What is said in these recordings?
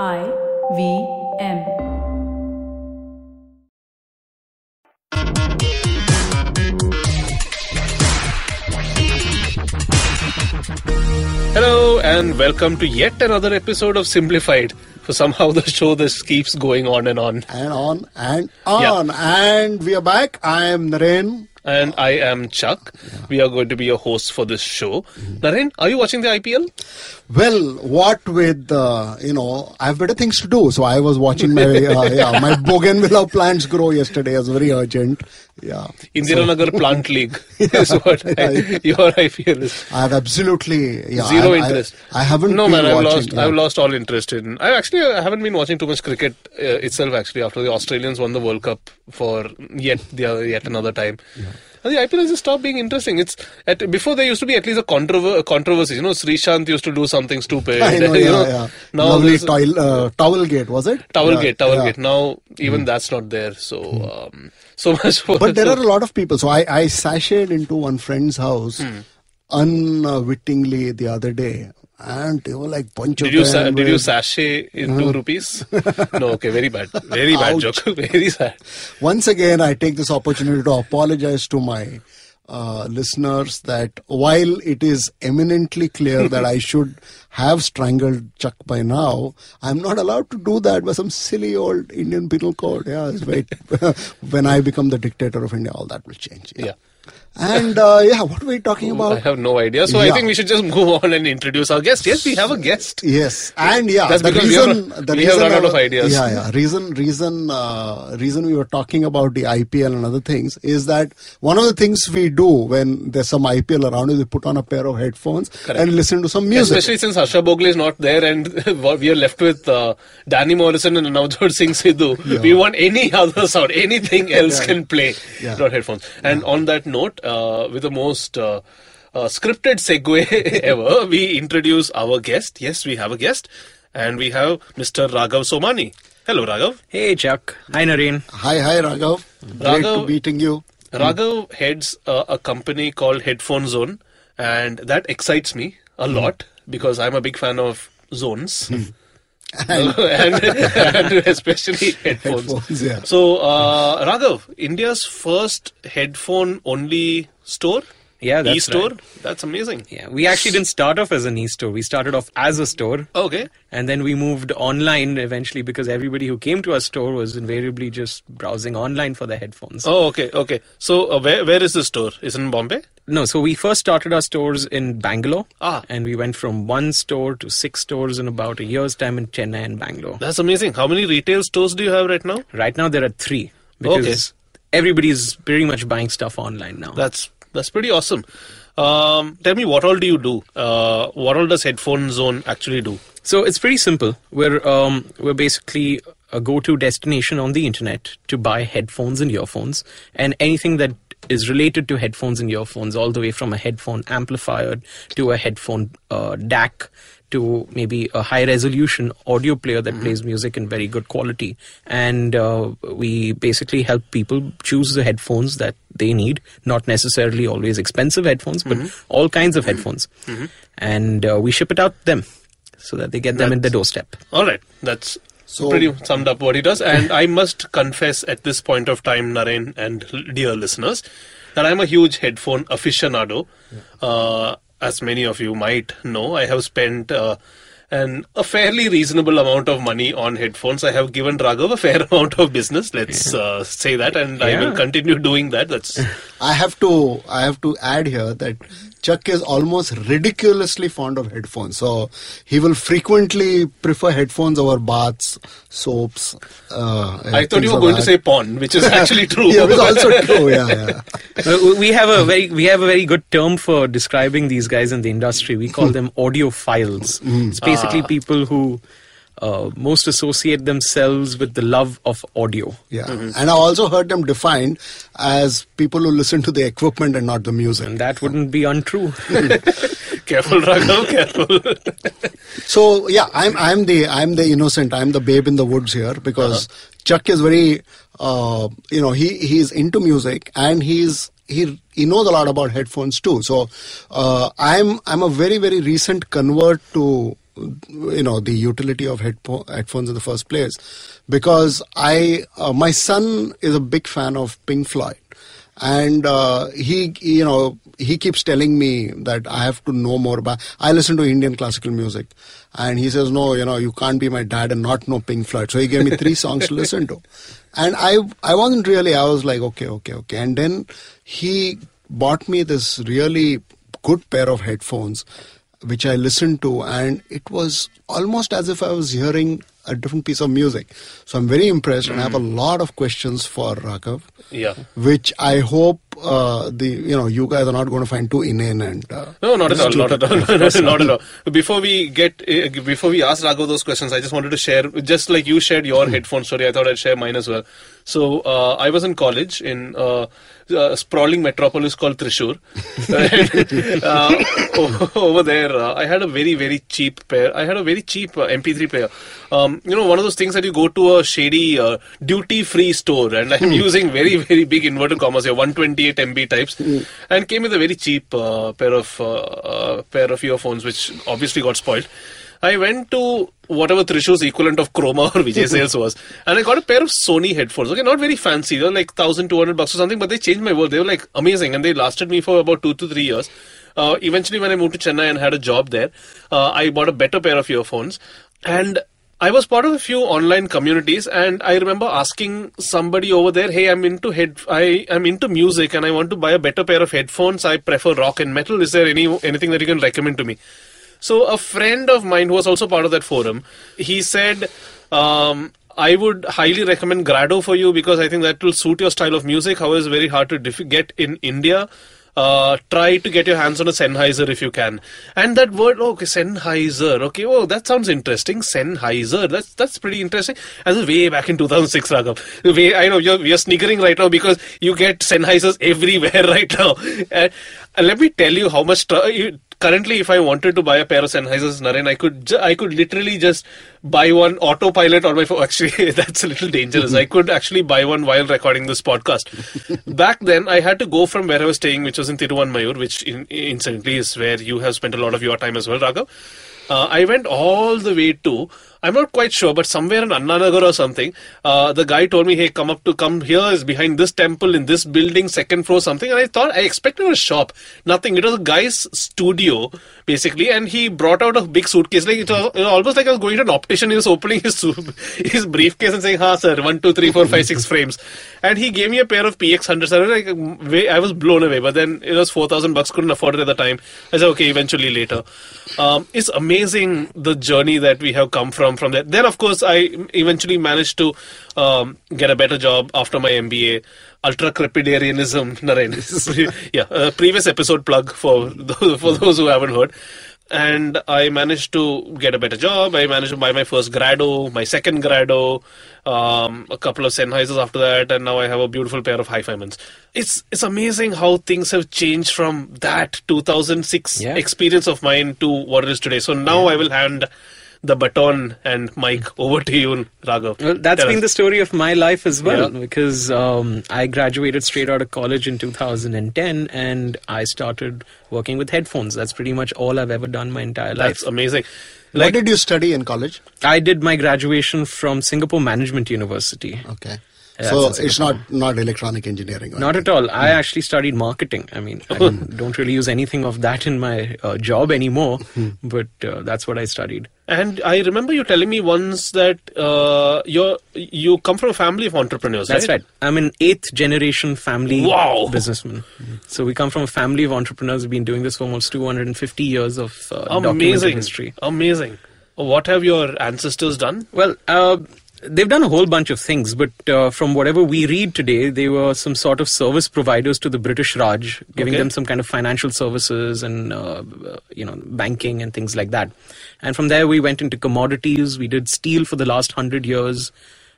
I V M. Hello and welcome to yet another episode of Simplified. For somehow the show this keeps going on and on. and on and on. And we are back. I am Naren. And I am Chuck. We are going to be your hosts for this show. Naren, are you watching the IPL? Well, what with uh, you know, I have better things to do. So I was watching my uh, yeah my bougainvillea plants grow yesterday. It was very urgent. Yeah, Indiranagar Plant League is what I- your IPL is. I have absolutely yeah, Zero I, I- interest. I, haven't. No been man, I've lost. yeah. I've lost all interest in. I actually I haven't been watching too much cricket uh, itself. Actually, after the Australians won the World Cup for yet the yet another time. And the IPL has just stopped being interesting. It's at, before there used to be at least a, controver- a controversy. You know, Sreesanth used to do something stupid. I know, you yeah, know, yeah. Now Lovely towel, uh, towel gate was it? Towel Yeah, gate, towel yeah. Hmm. gate. Now even that's not there. So um, so much for. But there are a lot of people. So I, I sashayed into one friend's house Hmm. unwittingly the other day. And they were like bunch Did of you sa- did you sachet in two rupees? no, okay, very bad, very bad Ouch. joke, very sad. Once again, I take this opportunity to apologize to my uh, listeners that while it is eminently clear that I should have strangled Chuck by now, I'm not allowed to do that by some silly old Indian penal code. Yeah, it's wait. when I become the dictator of India, all that will change. Yeah. And uh, yeah, what were we talking about? I have no idea. So I think we should just move on and introduce our guest. Yes, we have a guest. Yes, and yeah, That's the because we have reason run- the we have run out of ideas. Yeah, yeah. Reason, reason, uh, reason we were talking about the IPL and other things is that one of the things we do when there's some IPL around is we put on a pair of headphones and listen to some music. Especially since Harsha Bhogle is not there and we are left with uh, Danny Morrison and Navjot Singh Sidhu. We want any other sound, anything else can play, Yeah. not headphones. And on that note, with the most uh, uh, scripted segue ever, we introduce our guest. Yes, we have a guest, and we have Mr. Raghav Somani. Hello, Raghav. Hey Chuck. Hi Nareen. Hi, hi, Raghav. Great Raghav- to meeting you. Raghav heads uh, a company called Headphone Zone, and that excites me a lot because I'm a big fan of zones. and, and especially headphones. Headphones, yeah. So, uh, Raghav, India's first headphone only store? Yeah, that's E-store? right. That's amazing. Yeah, we actually didn't start off as an e-store. We started off as a store. Okay. And then we moved online eventually because everybody who came to our store was invariably just browsing online for their headphones. Oh, okay, okay. So, uh, where where is the store? Is it in Bombay? No, so we first started our stores in Bangalore. Ah. And we went from one store to six stores in about a year's time in Chennai and Bangalore. That's amazing. How many retail stores do you have right now? Right now there are three because everybody's pretty much buying stuff online now. That's that's pretty awesome. Um, tell me, what all do you do? Uh, what all does Headphone Zone actually do? So it's pretty simple. We're um, we're basically a go-to destination on the internet to buy headphones and earphones and anything that is related to headphones and earphones, all the way from a headphone amplifier to a headphone uh, DAC to maybe a high-resolution audio player that plays music in very good quality. And uh, we basically help people choose the headphones that they need, not necessarily always expensive headphones, but all kinds of headphones. And uh, we ship it out to them so that they get them at the doorstep. All right, that's So- pretty summed up what he does. And I must confess at this point of time, Naren and dear listeners, that I'm a huge headphone aficionado. Uh, as many of you might know, I have spent. Uh, an, a fairly reasonable amount of money on headphones. I have given Raghav a fair amount of business. Let's uh, say that, and I will continue doing that. That's I have to I have to add here that Chuck is almost ridiculously fond of headphones. So he will frequently prefer headphones over baths, soaps. Uh, I thought you were of going to say porn, which is actually true. yeah, it's also true. Yeah, yeah. We have a very we have a very good term for describing these guys in the industry. We call them audiophiles. It's basically people who uh, most associate themselves with the love of audio. Yeah, and I also heard them defined as people who listen to the equipment and not the music. And that wouldn't be untrue. careful, Raghav, careful. So yeah, I'm I'm the I'm the innocent. I'm the babe in the woods here because Chuck is very, uh, you know, he he's into music and he's he he knows a lot about headphones too. So uh, I'm I'm a very very recent convert to you know the utility of headpo- headphones in the first place. Because I uh, my son is a big fan of Pink Floyd. And uh, he you know he keeps telling me that I have to know more about I listen to Indian classical music. And he says no you know you can't be my dad and not know Pink Floyd. So he gave me three songs to listen to. And I I wasn't really I was like okay okay okay. And then he bought me this really good pair of headphones which I listened to, and it was almost as if I was hearing a different piece of music. So I'm very impressed, and I have a mm. lot of questions for Raghav, Yeah. which I hope uh, the you know you guys are not going to find too inane and uh, No, not at all. Not at all. not at all. Before we get, uh, before we ask Raghav those questions, I just wanted to share, just like you shared your headphone story, I thought I'd share mine as well. So uh, I was in college in uh, a sprawling metropolis called uh, over there, uh, I had a very very cheap pair. I had a very cheap uh, MP3 player. Um, you know, one of those things that you go to a shady uh, duty-free store, and I'm using very very big inverted commas here, 128 MB types, and came with a very cheap uh, pair of uh, uh, pair of earphones, which obviously got spoiled. I went to whatever Thrissur's equivalent of Croma or Vijay Sales was, and I got a pair of Sony headphones. Okay, not very fancy. They were like thousand two hundred bucks or something, but they changed my world. They were like amazing, and they lasted me for about two to three years. Uh, eventually, when I moved to Chennai and had a job there, uh, I bought a better pair of earphones, and I was part of a few online communities, and I remember asking somebody over there, "Hey, I'm into head, I am into music, and I want to buy a better pair of headphones. I prefer rock and metal. Is there any anything that you can recommend to me?" So a friend of mine who was also part of that forum, he said, um, "I would highly recommend Grado for you because I think that will suit your style of music. However, it's very hard to get in India." Uh, try to get your hands on a Sennheiser if you can. And that word, oh, okay, Sennheiser. Okay, oh, that sounds interesting. Sennheiser. That's that's pretty interesting. And this way back in 2006, Raghav. Way, I know you're you're sniggering right now because you get Sennheisers everywhere right now. And, and let me tell you how much. Tr- you, currently, if I wanted to buy a pair of Sennheisers, Naren, I could ju- I could literally just buy one autopilot on my phone. Actually, that's a little dangerous. I could actually buy one while recording this podcast. Back then, I had to go from where I was staying, which was in Thiruvanmiyur, which in, incidentally is where you have spent a lot of your time as well, Raghav. Uh, I went all the way to, I'm not quite sure, but somewhere in Annanagar or something. Uh, the guy told me, hey, come up to, come here is behind this temple in this building, second floor, something. And I thought, I expected a shop. Nothing. It was a guy's studio, basically. And he brought out a big suitcase. Like, it was, it was almost like I was going to an optician. He was opening his, his briefcase and saying, ha, sir, one, two, three, four, five, six frames. And he gave me a pair of PX100s. I was like, I was blown away. But then it was 4,000 bucks, couldn't afford it at the time. I said, okay, eventually later. Um, it's amazing the journey that we have come from from there. Then, of course, I eventually managed to um, get a better job after my MBA. Ultra crepidarianism, Naren. yeah, uh, previous episode plug for those, for those who haven't heard. And I managed to get a better job. I managed to buy my first Grado, my second Grado, um, a couple of Sennheisers after that, and now I have a beautiful pair of Hi-Fi-Mans. It's it's amazing how things have changed from that 2006 Yeah. experience of mine to what it is today. So now I will hand the baton and mic over to you, Raghav. Well, that's Tell been us. the story of my life as well Yeah. because um, I graduated straight out of college in 2010 and I started working with headphones. That's pretty much all I've ever done my entire life. That's amazing. what did you study in college? I did my graduation from Singapore Management University. Okay. Yeah, so it's not not electronic engineering. Not anything. at all. I actually studied marketing. I mean, I don't don't really use anything of that in my uh, job anymore, but uh, that's what I studied. And I remember you telling me once that uh, you're you come from a family of entrepreneurs. That's right. I'm an eighth generation family Wow. businessman. So we come from a family of entrepreneurs. We've been doing this for almost 250 years of uh, Amazing. history. Amazing. What have your ancestors done? Well, uh, they've done a whole bunch of things, but uh, from whatever we read today, they were some sort of service providers to the British Raj, giving Okay. them some kind of financial services and uh, uh, you know banking and things like that. And from there, we went into commodities. We did steel for the last hundred years,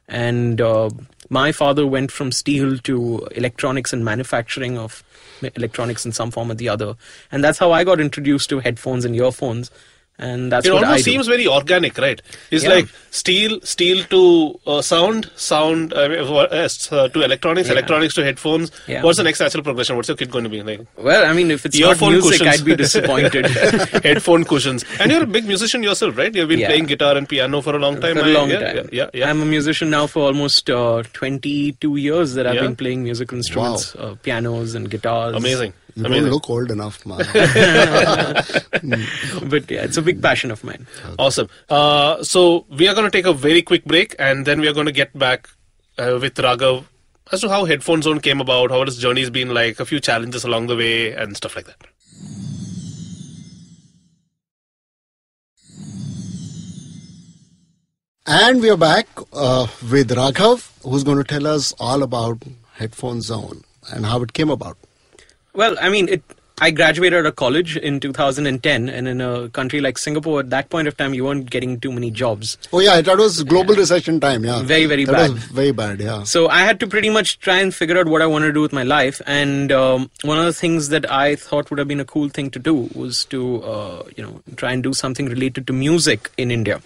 and uh, my father went from steel to electronics and manufacturing of electronics in some form or the other. And that's how I got introduced to headphones and earphones and that's it almost seems very organic, right? It's Yeah. like steel, steel to uh, sound, sound uh, uh, to electronics, Yeah. electronics to headphones. Yeah. What's the next natural progression? What's your kid going to be like? well, I mean, if it's Earphone not music, cushions. I'd be disappointed. Headphone cushions. And you're a big musician yourself, right? You've been playing guitar and piano for a long time. for a long yeah, time. Yeah, yeah. I'm a musician now for almost uh, 22 years that I've been playing musical instruments, uh, pianos and guitars. Amazing. You Amazing. don't look old enough, man. But yeah, it's a big passion of mine. Awesome. Uh, so we are going to take a very quick break, and then we are going to get back uh, with Raghav as to how Headphone Zone came about, how his journey's been like, a few challenges along the way, and stuff like that. and we are back uh, with Raghav, who's going to tell us all about Headphone Zone and how it came about. Well, I mean, it. I graduated out of college in 2010, and in a country like Singapore, at that point of time, you weren't getting too many jobs. Oh yeah, that was global recession time. Yeah, Very, very that bad. Was very bad. Yeah. So I had to pretty much try and figure out what I wanted to do with my life. And um, one of the things that I thought would have been a cool thing to do was to, uh, you know, try and do something related to music in India,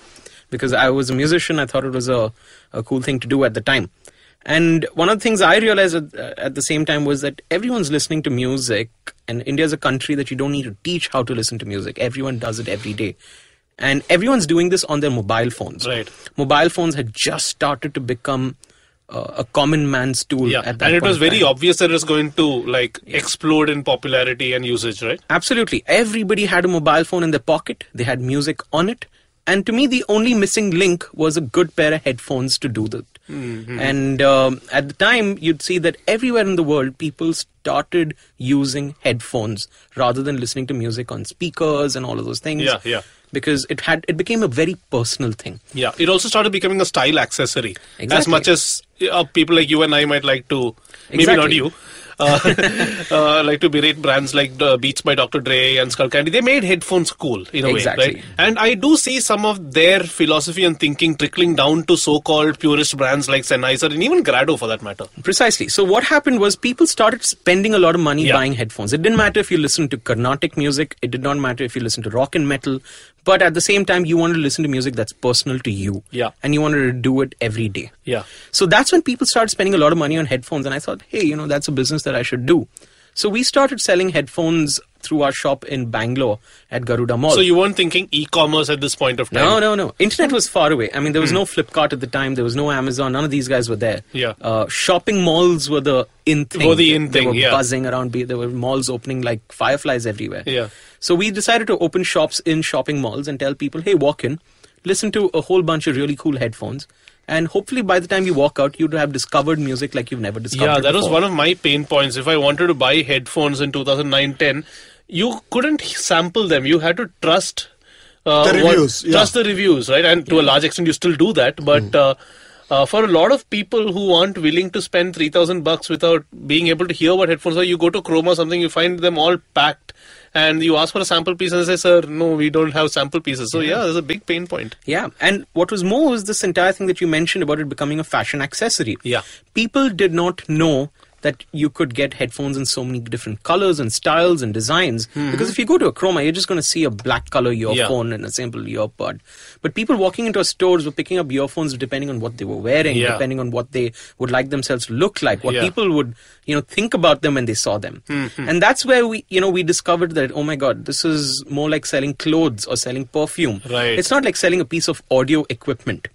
because I was a musician. I thought it was a, a cool thing to do at the time. And one of the things I realized at, at the same time was that everyone's listening to music, and India is a country that you don't need to teach how to listen to music. Everyone does it every day. And everyone's doing this on their mobile phones. Right. Mobile phones had just started to become uh, a common man's tool Yeah, at that and it was very time. obvious that it was going to like explode in popularity and usage, right? Absolutely. Everybody had a mobile phone in their pocket. They had music on it. And to me, the only missing link was a good pair of headphones to do that. Mm-hmm. And um, at the time, you'd see that everywhere in the world, people started using headphones rather than listening to music on speakers and all of those things. Yeah, yeah. Because it had it became a very personal thing. Yeah, it also started becoming a style accessory. As much as uh, people like you and I might like to, maybe not you, uh, uh, like to berate brands like uh, Beats by Dr. Dre and Skull Candy. They made headphones cool in a Exactly. way, right? And I do see some of their philosophy and thinking trickling down to so-called purist brands like Sennheiser and even Grado for that matter. Precisely. So what happened was people started spending a lot of money Yeah. buying headphones. It didn't matter if you listened to Carnatic music. It did not matter if you listened to rock and metal. But at the same time, you wanted to listen to music that's personal to you. Yeah. And you wanted to do it every day. Yeah. So that's when people started spending a lot of money on headphones. And I thought, hey, you know, that's a business that I should do. So we started selling headphones through our shop in Bangalore at Garuda Mall. So you weren't thinking e-commerce at this point of time? No, no, no. Internet was far away. I mean, there was no Flipkart at the time. There was no Amazon. None of these guys were there. Hmm. Yeah. Uh, shopping malls were the in thing. Were the in they thing, were yeah. buzzing around. There were malls opening like fireflies everywhere. Yeah. So we decided to open shops in shopping malls and tell people, hey, walk in, listen to a whole bunch of really cool headphones. And hopefully by the time you walk out, you'd have discovered music like you've never discovered Yeah, that was one of my pain points. If I wanted to buy headphones in 2009-10, you couldn't sample them. You had to trust uh, The what- reviews, yeah. Trust the reviews, right? And to a large extent, you still do that. But uh, uh, for a lot of people who aren't willing to spend 3,000 bucks without being able to hear what headphones are, you go to Croma or something, you find them all packed. And you ask for a sample piece and they say, sir, no, we don't have sample pieces. So, yeah, there's a big pain point. Yeah, and what was more was this entire thing that you mentioned about it becoming a fashion accessory. Yeah. People did not know that you could get headphones in so many different colors and styles and designs. Mm-hmm. Because if you go to a Croma, you're just going to see a black color earphone and a simple earpod. But people walking into our stores were picking up earphones depending on what they were wearing, Yeah. depending on what they would like themselves to look like, what Yeah. people would, you know, think about them when they saw them. Mm-hmm. And that's where we, you know, we discovered that, oh my God, this is more like selling clothes or selling perfume. Right. It's not like selling a piece of audio equipment.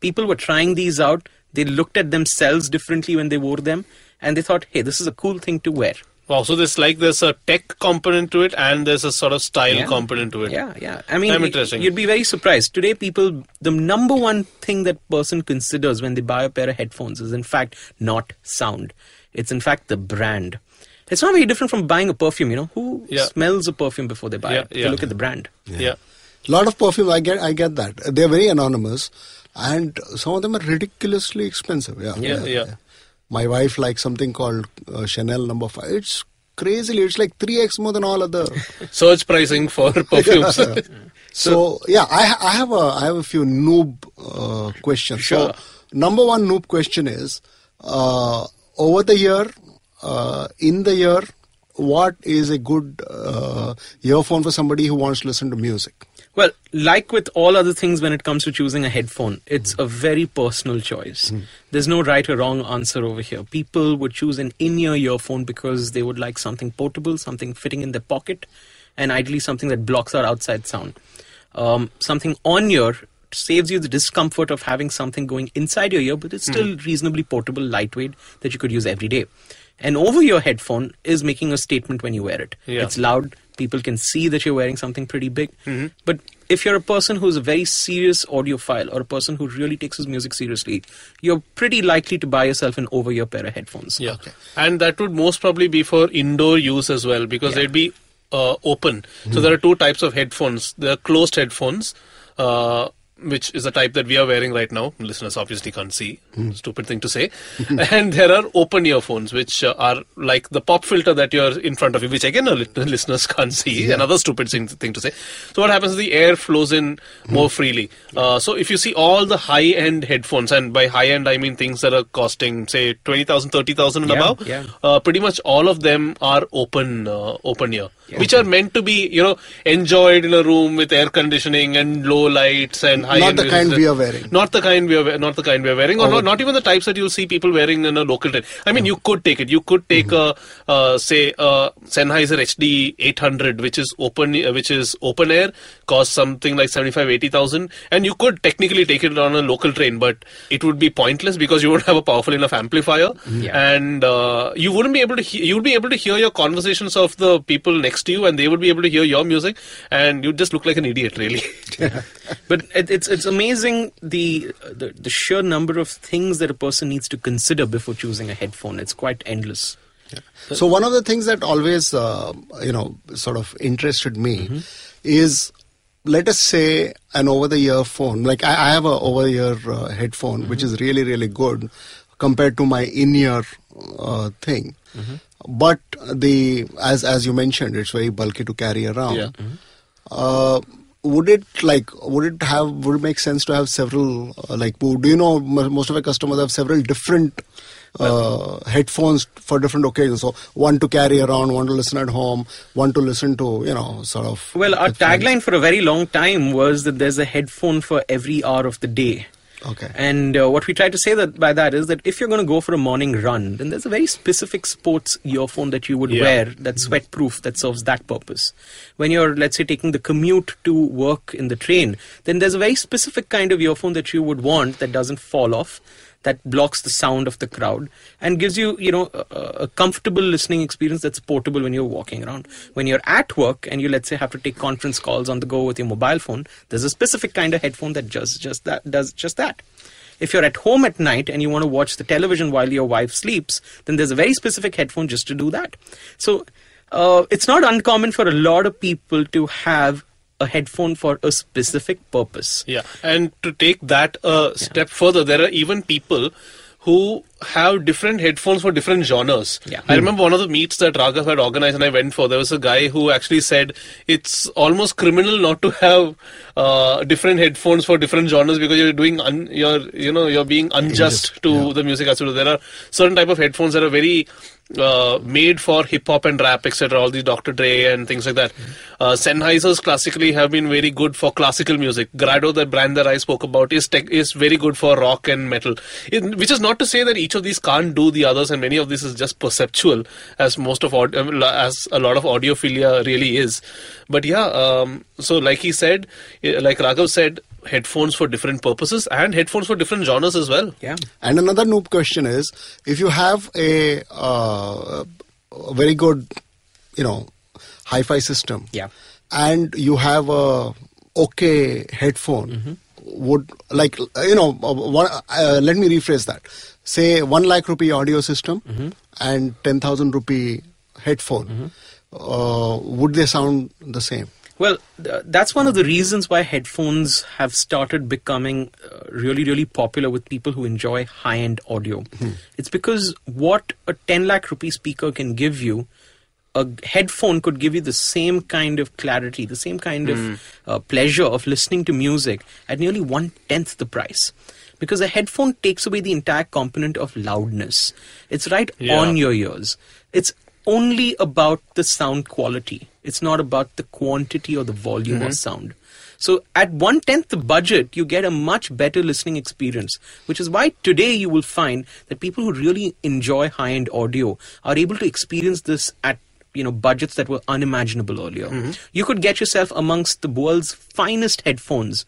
People were trying these out. They looked at themselves differently when they wore them, and they thought, "Hey, this is a cool thing to wear." Wow, so there's like there's a tech component to it and there's a sort of style Yeah. component to it. Yeah, yeah. I mean, I'm interesting. you'd be very surprised. Today, people, the number one thing that person considers when they buy a pair of headphones is, in fact, not sound. It's in fact the brand. It's not very different from buying a perfume. You know, who Yeah. smells a perfume before they buy Yeah, it? If yeah. You look at the brand. yeah. A lot of perfume, I get, I get that. They're very anonymous, and some of them are ridiculously expensive. Yeah, Yeah, yeah. My wife likes something called uh, Chanel Number Five. It's crazily. It's like three x more than all other. Surge pricing for perfumes. So yeah, I I have a I have a few noob uh, questions. Sure. So number one noob question is uh, over the year, uh, in the year, what is a good uh, earphone for somebody who wants to listen to music? Well, like with all other things when it comes to choosing a headphone, it's a very personal choice. There's no right or wrong answer over here. People would choose an in ear earphone because they would like something portable, something fitting in their pocket, and ideally something that blocks out outside sound. Um, something on ear saves you the discomfort of having something going inside your ear, but it's still reasonably portable, lightweight, that you could use every day. An over ear headphone is making a statement when you wear it. Yeah. It's loud, people can see that you're wearing something pretty big. But if you're a person who's a very serious audiophile or a person who really takes his music seriously, you're pretty likely to buy yourself an over ear pair of headphones. Yeah, and that would most probably be for indoor use as well because Yeah. they'd be uh, open. So there are two types of headphones. There are closed headphones, uh, which is the type that we are wearing right now. Listeners obviously can't see. Stupid thing to say. and there are open earphones, which uh, are like the pop filter that you're in front of you, which again, uh, listeners can't see. Another stupid thing, thing to say. So what happens is the air flows in more freely. Uh, so if you see all the high-end headphones, and by high-end I mean things that are costing say 20,000, 30,000 and Yeah, above, yeah. uh, pretty much all of them are open uh, open ear Yeah. which are meant to be you know enjoyed in a room with air conditioning and low lights and high Not the kind we are wearing. not the kind we are not the kind we are wearing or Oh. not, not even the types that you'll see people wearing in a local train i mean you could take it you could take Mm-hmm. a uh, say a Sennheiser HD 800 which is open uh, which is open air costs something like 75 80000 and you could technically take it on a local train but it would be pointless because you wouldn't have a powerful enough amplifier Yeah. and uh, you wouldn't be able to he- you would be able to hear your conversations of the people next to you and they would be able to hear your music and you'd just look like an idiot really But it, it's it's amazing the, the the sheer number of things that a person needs to consider before choosing a headphone. It's quite endless. So one of the things that always, uh, you know, sort of interested me Mm-hmm. is, let us say, an over-the-ear phone. Like I, I have a over the ear uh, headphone, which Mm-hmm. is really, really good compared to my in-ear uh, thing. Mm-hmm. But the as as you mentioned, it's very bulky to carry around. Yeah. Uh, would it like would it have would it make sense to have several uh, like do you know most of our customers have several different uh, headphones for different occasions so one to carry around one to listen at home one to listen to you know sort of Well, our friends. tagline for a very long time was that there's a headphone for every hour of the day. Okay And uh, what we try to say that by that is that if you're going to go for a morning run, then there's a very specific sports earphone that you would Yeah. wear that's sweat proof that serves that purpose. When you're, let's say, taking the commute to work in the train, then there's a very specific kind of earphone that you would want that doesn't fall off. That blocks the sound of the crowd and gives you, you know, a, a comfortable listening experience that's portable when you're walking around. When you're at work and you, let's say, have to take conference calls on the go with your mobile phone, there's a specific kind of headphone that just just that does just that. If you're at home at night and you want to watch the television while your wife sleeps, then there's a very specific headphone just to do that. So uh, it's not uncommon for a lot of people to have a headphone for a specific purpose. Yeah, and to take that a step further, there are even people who have different headphones for different genres. Yeah. I remember one of the meets that Raghav had organized and I went for. There was a guy who actually said it's almost criminal not to have uh, different headphones for different genres because you're doing un- you're you know you're being unjust to the music as well. There are certain type of headphones that are very uh, made for hip hop and rap, etc. All these Dr. Dre and things like that. Uh, Sennheisers classically have been very good for classical music. Grado, the brand that I spoke about, is tech, is very good for rock and metal. It, which is not to say that each of these can't do the others, and many of this is just perceptual, as most of um, as a lot of audiophilia really is. But yeah, um, so like he said, eh, like Raghav said, headphones for different purposes and headphones for different genres as well. Yeah. And another noob question is if you have a, uh, a very good, you know, hi-fi system, Yeah. and you have a okay headphone, would like you know, uh, one, uh, let me rephrase that. Say one lakh rupee audio system and ten thousand rupee headphone. Uh, would they sound the same? Well, th- that's one of the reasons why headphones have started becoming uh, really, really popular with people who enjoy high end audio. It's because what a 10 lakh rupee speaker can give you, a headphone could give you the same kind of clarity, the same kind of uh, pleasure of listening to music at nearly one tenth the price. Because a headphone takes away the entire component of loudness. It's right Yeah. on your ears. It's only about the sound quality. It's not about the quantity or the volume of mm-hmm. sound. So at one tenth the budget, you get a much better listening experience, which is why today you will find that people who really enjoy high end audio are able to experience this at you know budgets that were unimaginable earlier. Mm-hmm. You could get yourself amongst the world's finest headphones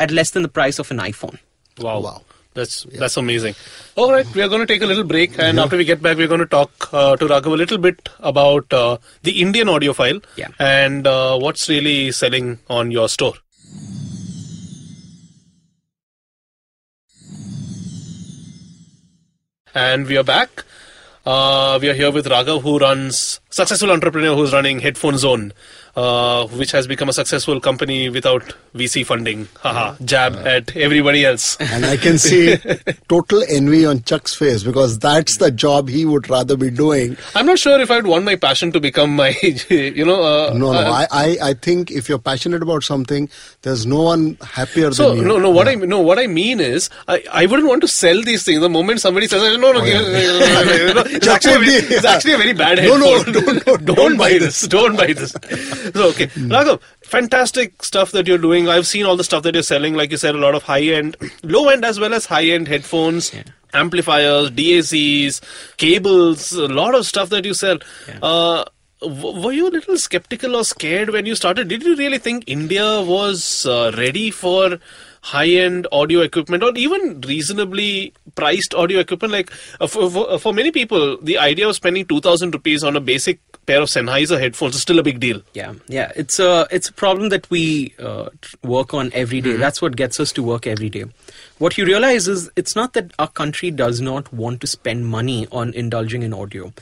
at less than the price of an iPhone. Wow. Wow. That's that's amazing. All right, we are going to take a little break, and after we get back, we're going to talk uh, to Raghav a little bit about uh, the Indian audiophile Yeah. and uh, what's really selling on your store. And we are back. Uh, we are here with Raghav, who runs successful entrepreneur who's running Headphone Zone, uh, which has become a successful company without VC funding. Haha, jab at everybody else. And I can see total envy on Chuck's face because that's the job he would rather be doing. I'm not sure if I'd want my passion to become my, you know. Uh, No, no. uh, I, I, I think if you're passionate about something, there's no one happier so than you. no, no. What Yeah. I no, what I mean is, I, I wouldn't want to sell these things. The moment somebody says, "No, no, no, no," it's, Chuck actually a would very, be- it's actually a very bad No, no, headphone. Don't- don't- don't buy this. Don't buy this. So okay, Raghav, fantastic stuff that you're doing. I've seen all the stuff that you're selling. Like you said, a lot of high end, low end as well as high end headphones. Amplifiers, DACs, cables, a lot of stuff that you sell. Uh, were you a little skeptical or scared when you started? Did you really think India was uh, ready for high-end audio equipment or even reasonably priced audio equipment? Like uh, for, for, for many people, the idea of spending two thousand rupees on a basic pair of Sennheiser headphones is still a big deal. Yeah, yeah, it's a it's a problem that we uh, work on every day. That's what gets us to work every day. What you realize is it's not that our country does not want to spend money on indulging in audio.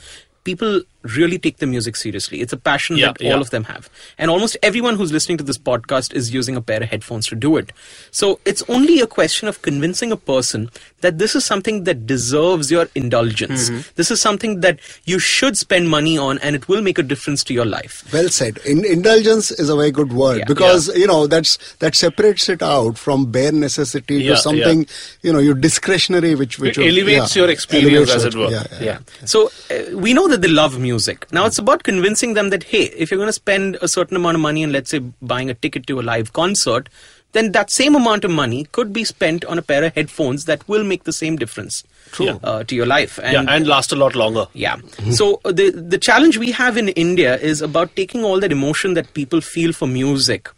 People really take the music seriously. It's a passion Yeah, that yeah. all of them have, and almost everyone who's listening to this podcast is using a pair of headphones to do it. So it's only a question of convincing a person that this is something that deserves your indulgence. Mm-hmm. This is something that you should spend money on, and it will make a difference to your life. Well said. In, indulgence is a very good word Yeah. because you know that's that separates it out from bare necessity Yeah, to something you know your discretionary, which which It elevates your experience, as it were. Yeah, yeah. yeah. So uh, we know that they love music. Now it's about convincing them that hey, if you're going to spend a certain amount of money and let's say buying a ticket to a live concert, then that same amount of money could be spent on a pair of headphones that will make the same difference True. uh, to your life. yeah, and last a lot longer. Yeah. So the the challenge we have in India is about taking all that emotion that people feel for music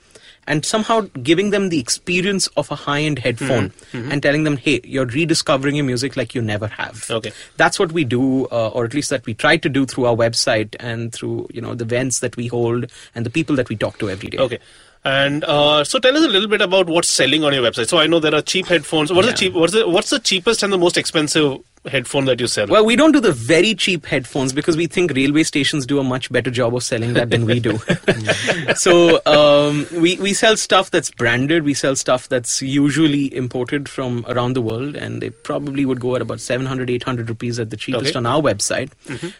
and somehow giving them the experience of a high-end headphone and telling them, "Hey, you're rediscovering your music like you never have." Okay. That's what we do uh, or at least that we try to do through our website and through, you know, the events that we hold and the people that we talk to every day. Okay. And uh, so, tell us a little bit about what's selling on your website. So, I know there are cheap headphones. What's the cheap? What's the what's the cheapest and the most expensive headphone that you sell? Well, we don't do the very cheap headphones because we think railway stations do a much better job of selling that than we do. so um, we we sell stuff that's branded. We sell stuff that's usually imported from around the world, and they probably would go at about 700, 800 rupees at the cheapest Okay. on our website.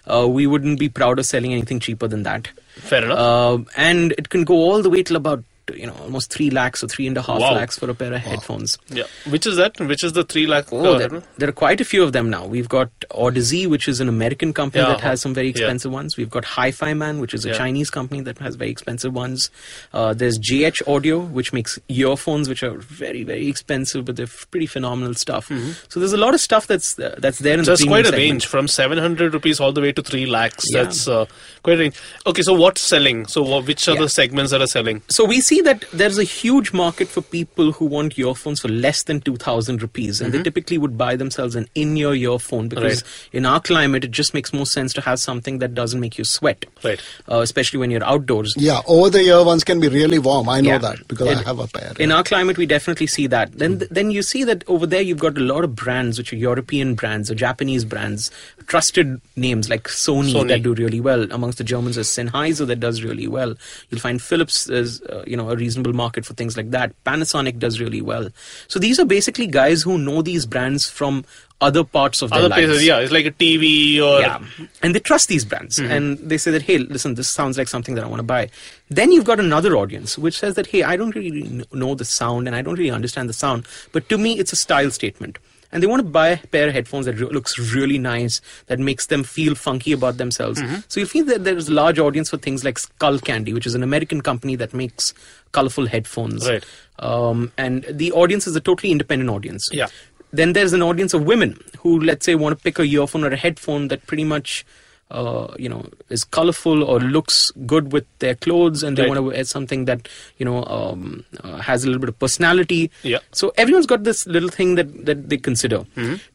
Uh, we wouldn't be proud of selling anything cheaper than that. Fair enough. Uh, and it can go all the way till about you know almost three lakhs or three and a half Wow. lakhs for a pair of headphones. yeah. Which is that? Which is the three lakh? Oh, uh, there, there are quite a few of them now. We've got Audeze, which is an American company Yeah, that has some very yeah. expensive ones. We've got Hi-Fi Man, which is a Yeah. Chinese company that has very expensive ones. Uh, there's JH Audio, which makes earphones, which are very, very expensive, but they're pretty phenomenal stuff. So there's a lot of stuff that's uh, that's there in So the premium quite a segment. range from 700 rupees all the way to 3 lakhs. Yeah. That's uh, quite a range. Okay, so what's selling? So wha- which are Yeah. the segments that are selling? So we see that there's a huge market for people who want earphones for less than 2000 rupees and they typically would buy themselves an in-ear earphone because Right. in our climate it just makes more sense to have something that doesn't make you sweat. Right. Uh, especially when you're outdoors. Yeah, over the ear ones can be really warm. I know Yeah. that because In- I have a pair. In our climate, we definitely see that. Then, then you see that over there, you've got a lot of brands, which are European brands or Japanese brands, trusted names like Sony, Sony. that do really well. Amongst the Germans, there's Sennheiser that does really well. You'll find Philips is, uh, you know, a reasonable market for things like that. Panasonic does really well. So these are basically guys who know these brands from other parts of their Other lives. places, yeah, it's like a TV or. Yeah. And they trust these brands. Mm-hmm. And they say that, hey, listen, this sounds like something that I want to buy. Then you've got another audience which says that, hey, I don't really know the sound and I don't really understand the sound. But to me, it's a style statement. And they want to buy a pair of headphones that re- looks really nice, that makes them feel funky about themselves. Mm-hmm. So you feel that there's a large audience for things like Skull Candy, which is an American company that makes colorful headphones. Right. Um, and the audience is a totally independent audience. Yeah. Then there's an audience of women who, let's say, want to pick a earphone or a headphone that pretty much, uh, you know, is colorful or looks good with their clothes, and they Right. want to wear something that you know um, uh, has a little bit of personality. Yeah. So everyone's got this little thing that that they consider.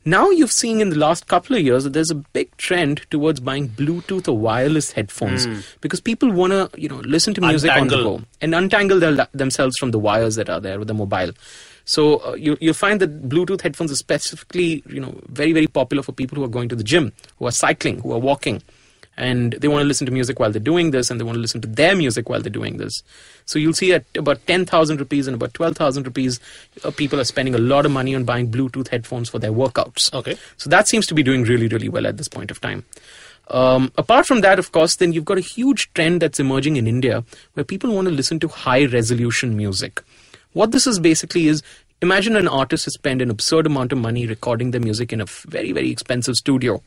Now you've seen in the last couple of years that there's a big trend towards buying Bluetooth or wireless headphones because people want to you know listen to music on the go and untangle their, themselves from the wires that are there with the mobile. So uh, you you find that Bluetooth headphones are specifically you know very very popular for people who are going to the gym, who are cycling, who are walking, and they want to listen to music while they're doing this, and they want to listen to their music while they're doing this. So you'll see at about ten thousand rupees and about twelve thousand rupees, uh, people are spending a lot of money on buying Bluetooth headphones for their workouts. Okay. So that seems to be doing really, really well at this point of time. Um, apart from that, of course, then you've got a huge trend that's emerging in India where people want to listen to high resolution music. What this is basically is imagine an artist has spent an absurd amount of money recording their music in a very, very expensive studio.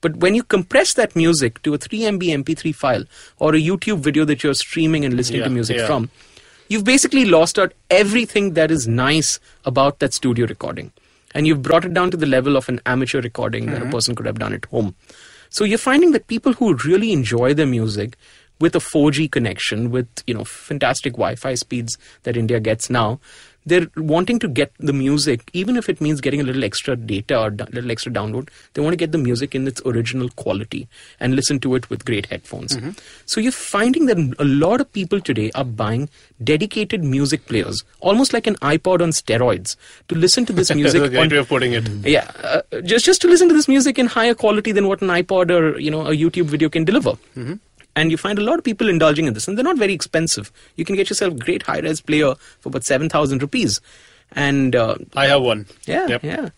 But when you compress that music to a 3 MB MP3 file or a YouTube video that you're streaming and listening to music yeah. from, you've basically lost out everything that is nice about that studio recording. And you've brought it down to the level of an amateur recording that Mm-hmm. a person could have done at home. So you're finding that people who really enjoy their music with a 4G connection, with you know fantastic Wi-Fi speeds that India gets now, they're wanting to get the music, even if it means getting a little extra data or a little extra download. They want to get the music in its original quality and listen to it with great headphones. Mm-hmm. So you're finding that a lot of people today are buying dedicated music players, almost like an iPod on steroids, to listen to this That's music a great way of putting it. yeah, uh, just just to listen to this music in higher quality than what an iPod or you know a YouTube video can deliver. Mm-hmm. And you find a lot of people indulging in this, and they're not very expensive. You can get yourself a great high-res player for about seven thousand rupees, and uh, I have one. yeah, Yep. yeah.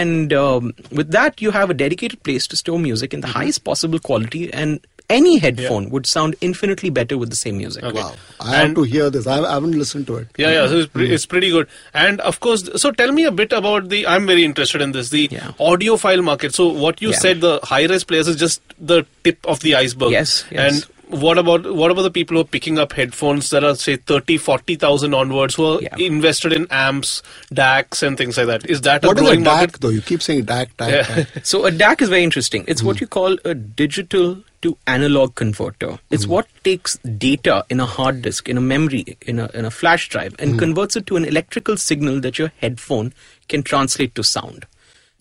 And um, with that, you have a dedicated place to store music in the Mm-hmm. highest possible quality, and any headphone would sound infinitely better with the same music. Okay. Wow. I have to hear this. I I haven't listened to it. Yeah, yeah, so it's, pre- hmm. it's pretty good. And of course, so tell me a bit about the. I'm very interested in this, the Yeah. audiophile market. So what you Yeah. said, the high-res players is just the tip of the iceberg. Yes, yes. And what about what about the people who are picking up headphones that are say 30, 40,000 onwards who are Yeah. invested in amps, DACs, and things like that? Is that What a is a DAC market? though? You keep saying DAC, DAC, Yeah. DAC. So a DAC is very interesting. It's what hmm. you call a digital to analog converter. It's hmm. what takes data in a hard disk, in a memory, in a, in a flash drive, and hmm. converts it to an electrical signal that your headphone can translate to sound.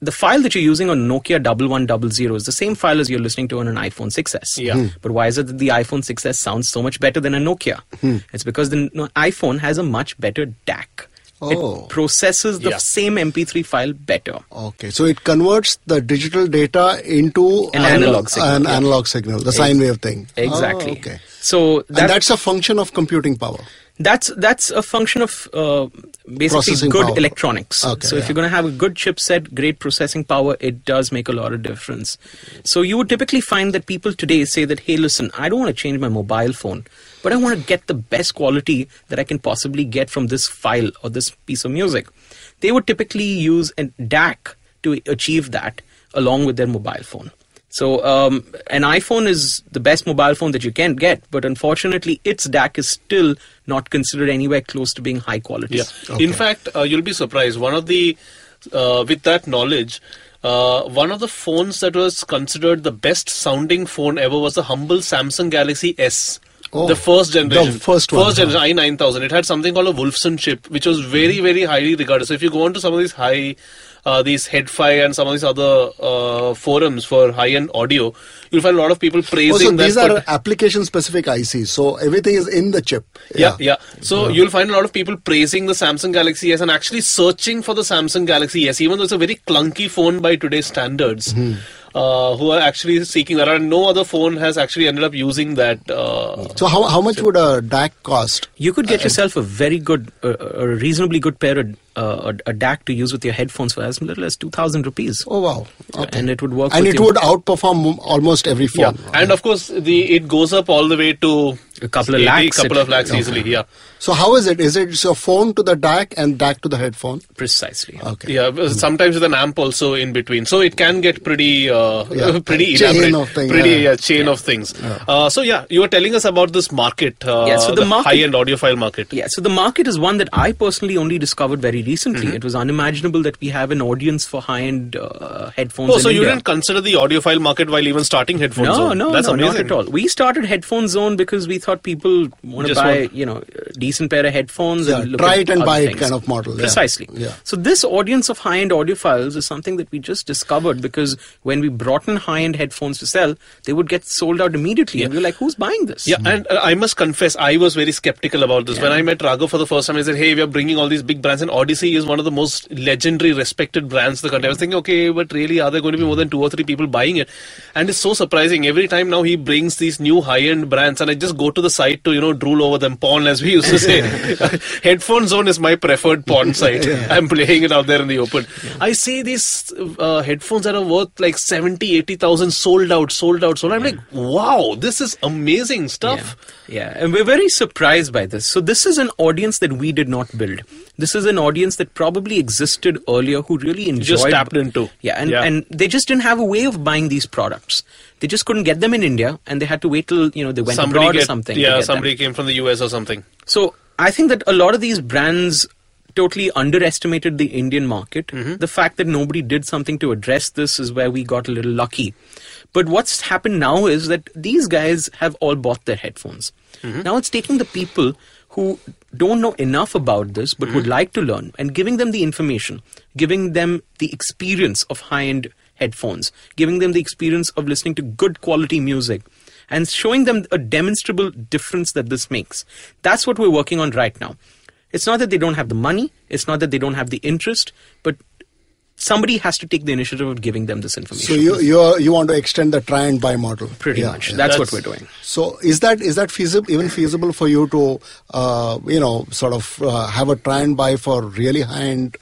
The file that you're using on Nokia 1100 is the same file as you're listening to on an iPhone 6s. Yeah. Hmm. But why is it that the iPhone 6s sounds so much better than a Nokia? Hmm. It's because the iPhone has a much better DAC. Oh. It processes the Yeah. same MP3 file better. Okay, so it converts the digital data into An analog signal, an yeah. analog signal, the sine wave thing. Exactly. Oh, okay. So and that, that's a function of computing power. That's that's a function of uh, basically Processing good power. electronics. Okay, so if yeah. you're going to have a good chipset, great processing power, it does make a lot of difference. So you would typically find that people today say that, hey, listen, I don't want to change my mobile phone, but I want to get the best quality that I can possibly get from this file or this piece of music. They would typically use a DAC to achieve that along with their mobile phone. So um, an iPhone is the best mobile phone that you can get, but unfortunately, its DAC is still not considered anywhere close to being high quality. Yeah. Okay. In fact, uh, you'll be surprised. One of the, uh, with that knowledge, uh, one of the phones that was considered the best sounding phone ever was the humble Samsung Galaxy S. Oh, the first the generation. first one, generation, huh? i9000. It had something called a Wolfson chip, which was very, very highly regarded. So if you go on to some of these high, uh, these HeadFi and some of these other uh, forums for high-end audio, you'll find a lot of people praising Oh, so these are application specific ICs. So everything is in the chip. yeah, yeah. So you'll find a lot of people praising the Samsung Galaxy S and actually searching for the Samsung Galaxy S, even though it's a very clunky phone by today's standards. Uh, who are actually seeking that, and no other phone has actually ended up using that. Uh, So how, how much would a DAC cost? You could get yourself a very good, uh, a reasonably good pair of uh, a, a DAC to use with your headphones for as little as two thousand rupees. Oh wow. Okay. And it would work And it would outperform almost every phone. yeah, phone. and of course, the it goes up all the way to A couple of 80, lakhs. couple it- of lakhs easily. Yeah. So how is it? Is it your phone to the DAC and DAC to the headphone? Precisely. Okay. Yeah, but sometimes with an amp also in between, so it can get pretty, uh, Yeah, pretty chain elaborate, of things, pretty yeah. yeah, chain of things. Uh, so yeah, you were telling us about this market, uh, Yeah, so the market- high-end audiophile market. Yeah, so the market is one that I personally only discovered very recently. Mm-hmm. It was unimaginable that we have an audience for high-end uh, headphones. Oh, in so you didn't consider the audiophile market while even starting headphones? No, Zone? no, That's no, amazing. not at all. We started Headphone Zone because we thought people want to buy, want- you know, a decent pair of headphones Yeah, and look try it and buy it kind of model. Precisely. Yeah. So this audience of high-end audiophiles is something that we just discovered because when we brought in high-end headphones to sell, they would get sold out immediately, and we were like, "Who's buying this?" Yeah, and uh, I must confess, I was very skeptical about this. When I met Raghav for the first time, I said, hey, we are bringing all these big brands, and Audeze is one of the most legendary, respected brands in the country. I was thinking, okay, but really, are there going to be more than two or three people buying it? And it's so surprising. Every time now he brings these new high-end brands, and I just go to the site to, you know, drool over them, porn, as we used to say. Headphone Zone is my preferred porn site. I'm playing it out there in the open. I see these uh, headphones that are worth like 70, 80,000 sold out, sold out, sold out. I'm like, wow, this is amazing stuff. Yeah, and we're very surprised by this. So this is an audience that we did not build. This is an audience that probably existed earlier who really enjoyed. Just tapped into. Yeah, and, Yeah. and they just didn't have a way of buying these products. They just couldn't get them in India, and they had to wait till you know they went somebody abroad get, or something. Yeah, get them. somebody came from the US or something. So I think that a lot of these brands totally underestimated the Indian market. Mm-hmm. The fact that nobody did something to address this is where we got a little lucky. But what's happened now is that these guys have all bought their headphones. Mm-hmm. Now it's taking the people who don't know enough about this but Mm-hmm. would like to learn and giving them the information, giving them the experience of high end headphones, giving them the experience of listening to good quality music, and showing them a demonstrable difference that this makes. That's what we're working on right now. It's not that they don't have the money, it's not that they don't have the interest, but somebody has to take the initiative of giving them this information. So you you you want to extend the try and buy model? Pretty Yeah, much. yeah. That's, what we're doing. So is that is that feasible even feasible for you to uh, you know sort of uh, have a try and buy for really high end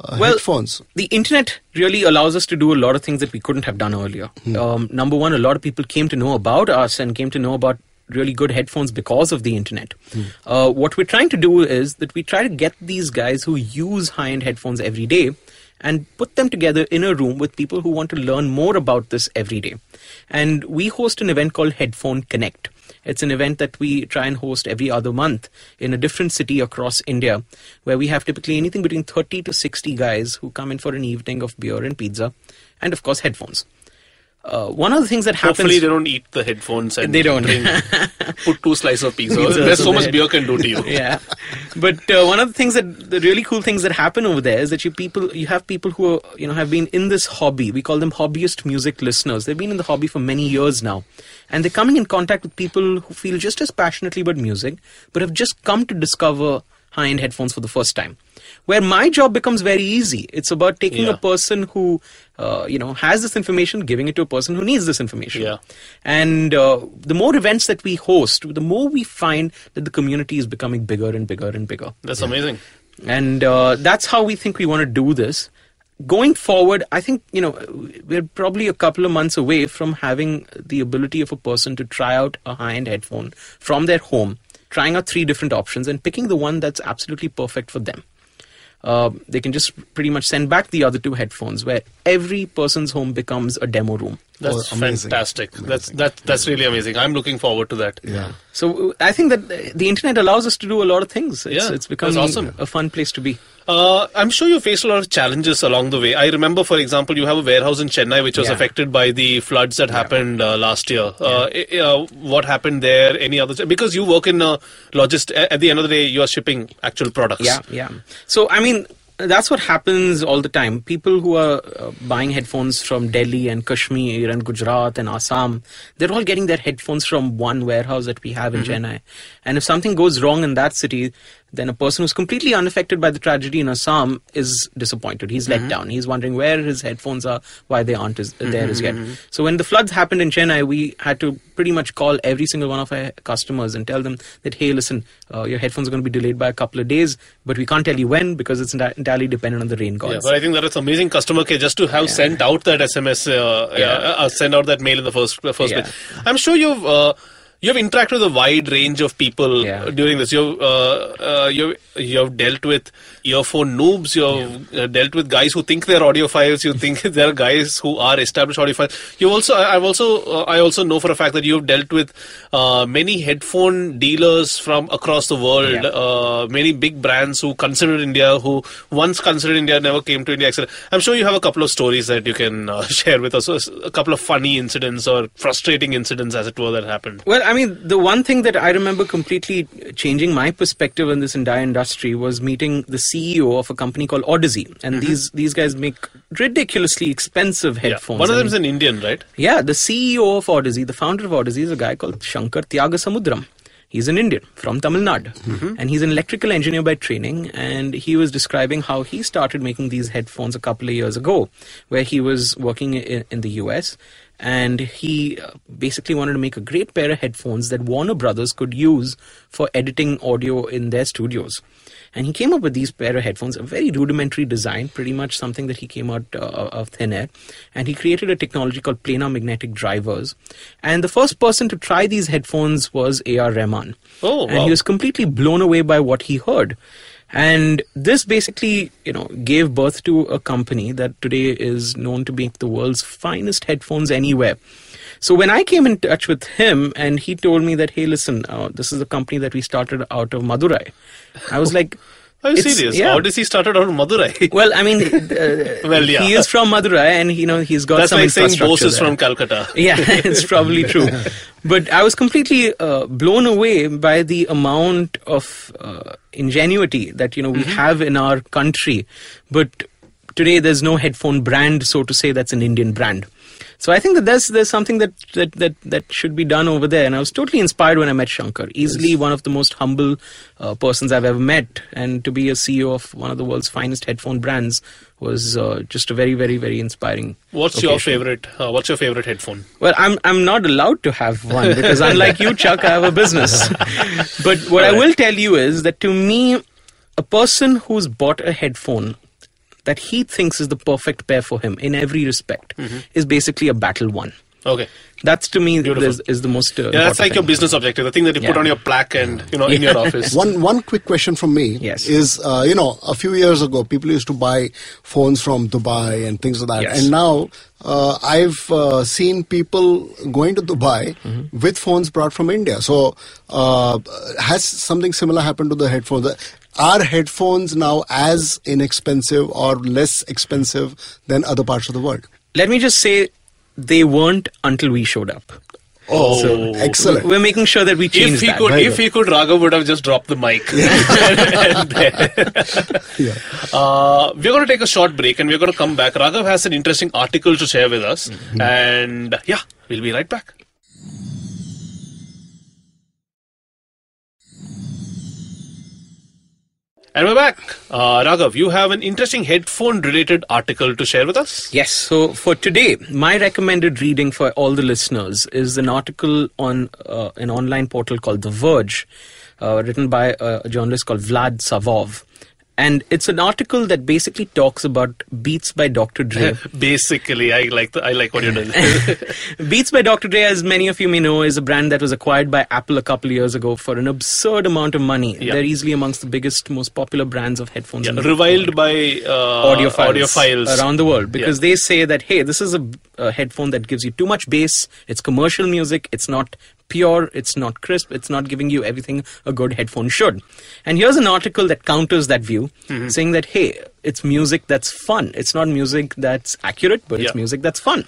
uh, Well, headphones? The internet really allows us to do a lot of things that we couldn't have done earlier. Um, number one, a lot of people came to know about us and came to know about really good headphones because of the internet. Uh, what we're trying to do is that we try to get these guys who use high end headphones every day and put them together in a room with people who want to learn more about this every day. And we host an event called Headphone Connect. It's an event that we try and host every other month in a different city across India, where we have typically anything between 30 to 60 guys who come in for an evening of beer and pizza, and of course, headphones. Uh, one of the things that happens. Hopefully they don't eat the headphones and They don't. drink- put two slices of pizza. There's so much they- beer can do to you. yeah but uh, one of the things that the really cool things that happen over there is that you people you have people who are, you know have been in this hobby we call them hobbyist music listeners they've been in the hobby for many years now and they're coming in contact with people who feel just as passionately about music but have just come to discover high-end headphones for the first time where my job becomes very easy it's about taking Yeah. a person who uh, you know has this information giving it to a person who needs this information Yeah. and uh, the more events that we host, the more we find that the community is becoming bigger and bigger and bigger. That's amazing. And uh, that's how we think we want to do this. Going forward, I think, you know, we're probably a couple of months away from having the ability of a person to try out a high end headphone from their home, trying out three different options and picking the one that's absolutely perfect for them. Uh, they can just pretty much send back the other two headphones where every person's home becomes a demo room. That's Oh, amazing. fantastic. That's that that's really amazing. I'm looking forward to that. Yeah. So I think that the internet allows us to do a lot of things. It's, Yeah, it's that's become awesome. a fun place to be. Uh, I'm sure you faced a lot of challenges along the way. I remember, for example, you have a warehouse in Chennai which was Yeah. affected by the floods that happened uh, last year. Uh, uh, what happened there? Any other? Because you work in uh, logist. At the end of the day, you are shipping actual products. Yeah, yeah. So I mean, that's what happens all the time. People who are uh, buying headphones from Delhi and Kashmir and Gujarat and Assam, they're all getting their headphones from one warehouse that we have in Chennai. And if something goes wrong in that city, then a person who's completely unaffected by the tragedy in Assam is disappointed. He's let down. He's wondering where his headphones are, why they aren't as, there as yet. So when the floods happened in Chennai, we had to pretty much call every single one of our customers and tell them that, hey, listen, uh, your headphones are going to be delayed by a couple of days, but we can't tell you when because it's entirely dependent on the rain Yeah, but I think that it's amazing customer care just to have sent out that SMS, uh, Yeah. uh, send out that mail in the first first Yeah. place. I'm sure you've uh, you have interacted with a wide range of people Yeah. during this. You've uh, uh, you've you've dealt with earphone noobs. You've uh, dealt with guys who think they're audiophiles. You think there are guys who are established audiophiles. You also I- I've also uh, I also know for a fact that you've dealt with uh, many headphone dealers from across the world. Yeah. Uh, many big brands who considered India, who once considered India, never came to India. etc. I'm sure you have a couple of stories that you can uh, share with us. A couple of funny incidents or frustrating incidents, as it were, that happened. Well, I mean, the one thing that I remember completely changing my perspective in this entire industry was meeting the CEO of a company called Audeze, and these these guys make ridiculously expensive Mm-hmm. Yeah. headphones. One of I them is mean- an Indian, right? Yeah, the CEO of Audeze, the founder of Audeze, is a guy called Shankar Thiagasamudram. He's an Indian from Tamil Nadu, and he's an electrical engineer by training. And he was describing how he started making these headphones a couple of years ago, where he was working in, in the US, and he uh, basically wanted to make a great pair of headphones that Warner Brothers could use for editing audio in their studios. And he came up with these pair of headphones, a very rudimentary design, pretty much something that he came out uh, of thin air. And he created a technology called planar magnetic drivers. And the first person to try these headphones was A.R. Rahman. Oh, and wow. he was completely blown away by what he heard. And this basically, you know, gave birth to a company that today is known to make the world's finest headphones anywhere. So when I came in touch with him and he told me that, hey, listen, uh, this is a company that we started out of Madurai, I was like, Are you It's- serious? yeah. Audeze started out of Madurai. well, I mean, uh, Well, yeah. he is from Madurai and, you know, he's got That's some like saying Bose is there. from Calcutta. Yeah, it's probably true. But I was completely uh, blown away by the amount of uh, ingenuity that you know we Mm-hmm. have in our country. But today, there's no headphone brand, so to say, that's an Indian brand. So I think that there's there's something that, that, that, that should be done over there, and I was totally inspired when I met Shankar. Easily one of the most humble uh, persons I've ever met, and to be a CEO of one of the world's finest headphone brands was uh, just a very very very inspiring. What's your favorite? Uh, what's your favorite headphone? Well, I'm I'm not allowed to have one because unlike you, Chuck, I have a business. but what I will tell you is that to me, a person who's bought a headphone that he thinks is the perfect pair for him in every respect Mm-hmm. is basically a battle won. Okay. That's to me is, is the most. Uh, Yeah, that's important like your business objective, the thing that you put on your plaque and you know in your office. One one quick question from me Yes. is uh, you know a few years ago people used to buy phones from Dubai and things like that, Yes. and now uh, I've uh, seen people going to Dubai Mm-hmm. with phones brought from India. So uh, has something similar happened to the headphones? Are headphones now as inexpensive or less expensive than other parts of the world? Let me just say, they weren't until we showed up. Oh, So- excellent! We're making sure that we change if he that. could, if he could, Raghav would have just dropped the mic. And then- Yeah. Uh, we're going to take a short break and we're going to come back. Raghav has an interesting article to share with us, Mm-hmm. and yeah, we'll be right back. And we're back. Uh, Raghav, you have an interesting headphone related article to share with us. Yes, so for today, my recommended reading for all the listeners is an article on uh, an online portal called The Verge, uh, written by a, journalist called Vlad Savov. And it's an article that basically talks about Beats by Dr. Dre. Basically, I like the, I like what you're doing. Beats by Dr. Dre, as many of you may know, is a brand that was acquired by Apple a couple of years ago for an absurd amount of money. Yeah. They're easily amongst the biggest, most popular brands of headphones yeah, in the reviled by uh, audiophiles, audiophiles. around the world because they say that hey this is a, a headphone that gives you too much bass it's commercial music it's not pure it's not crisp it's not giving you everything a good headphone should and here's an article that counters that view Mm-hmm. saying that hey it's music that's fun it's not music that's accurate but Yeah. it's music that's fun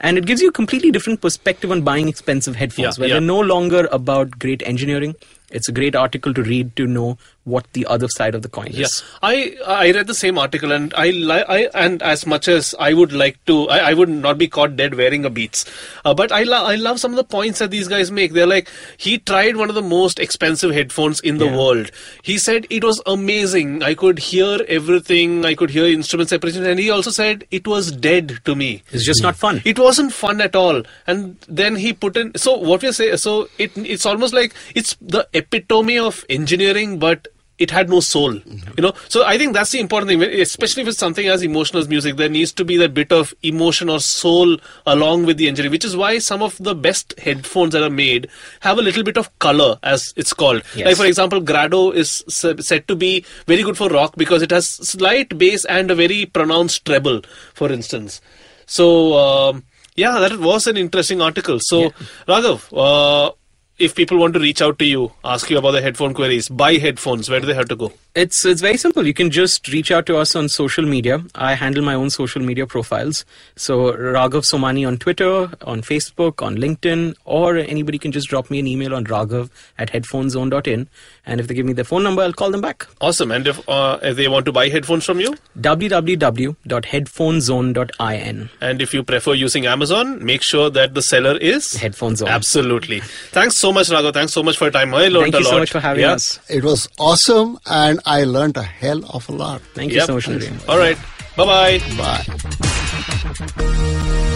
and it gives you a completely different perspective on buying expensive headphones Yeah, where yeah. they're no longer about great engineering it's a great article to read to know what the other side of the coin Yeah, is I I read the same article and I li- I and as much as I would like to, I, I would not be caught dead wearing a Beats, uh, but I lo- I love some of the points that these guys make. They're like he tried one of the most expensive headphones in the Yeah. world. He said it was amazing. I could hear everything. I could hear instrument separation, and he also said it was dead to me. it's just not fun It wasn't fun at all. And then he put in. So what we say. So it it's almost like it's the epitome of engineering, but it had no soul. You know, so I think that's the important thing, especially with something as emotional as music. There needs to be that bit of emotion or soul along with the engineering, which is why some of the best headphones that are made have a little bit of color, as it's called. Yes. Like for example, Grado is said to be very good for rock because it has slight bass and a very pronounced treble, for instance. So. Um, yeah, that was an interesting article. So, Raghav, uh, if people want to reach out to you, ask you about the headphone queries, buy headphones, where do they have to go? It's it's very simple. You can just reach out to us on social media. I handle my own social media profiles. So Raghav Somani on Twitter, on Facebook, on LinkedIn, or anybody can just drop me an email on raghav at headphonezone.in. And if they give me their phone number, I'll call them back. Awesome. And if, uh, if they want to buy headphones from you, www.headphonezone.in. and if you prefer using Amazon, make sure that the seller is Headphone Zone. Absolutely. Thanks so so much, Raghav. Thanks so much for your time. I learned Thank a lot. Thank you so much for having yeah. us. It was awesome, and I learned a hell of a lot. Thank yep. you so much, All right. Bye-bye. Bye.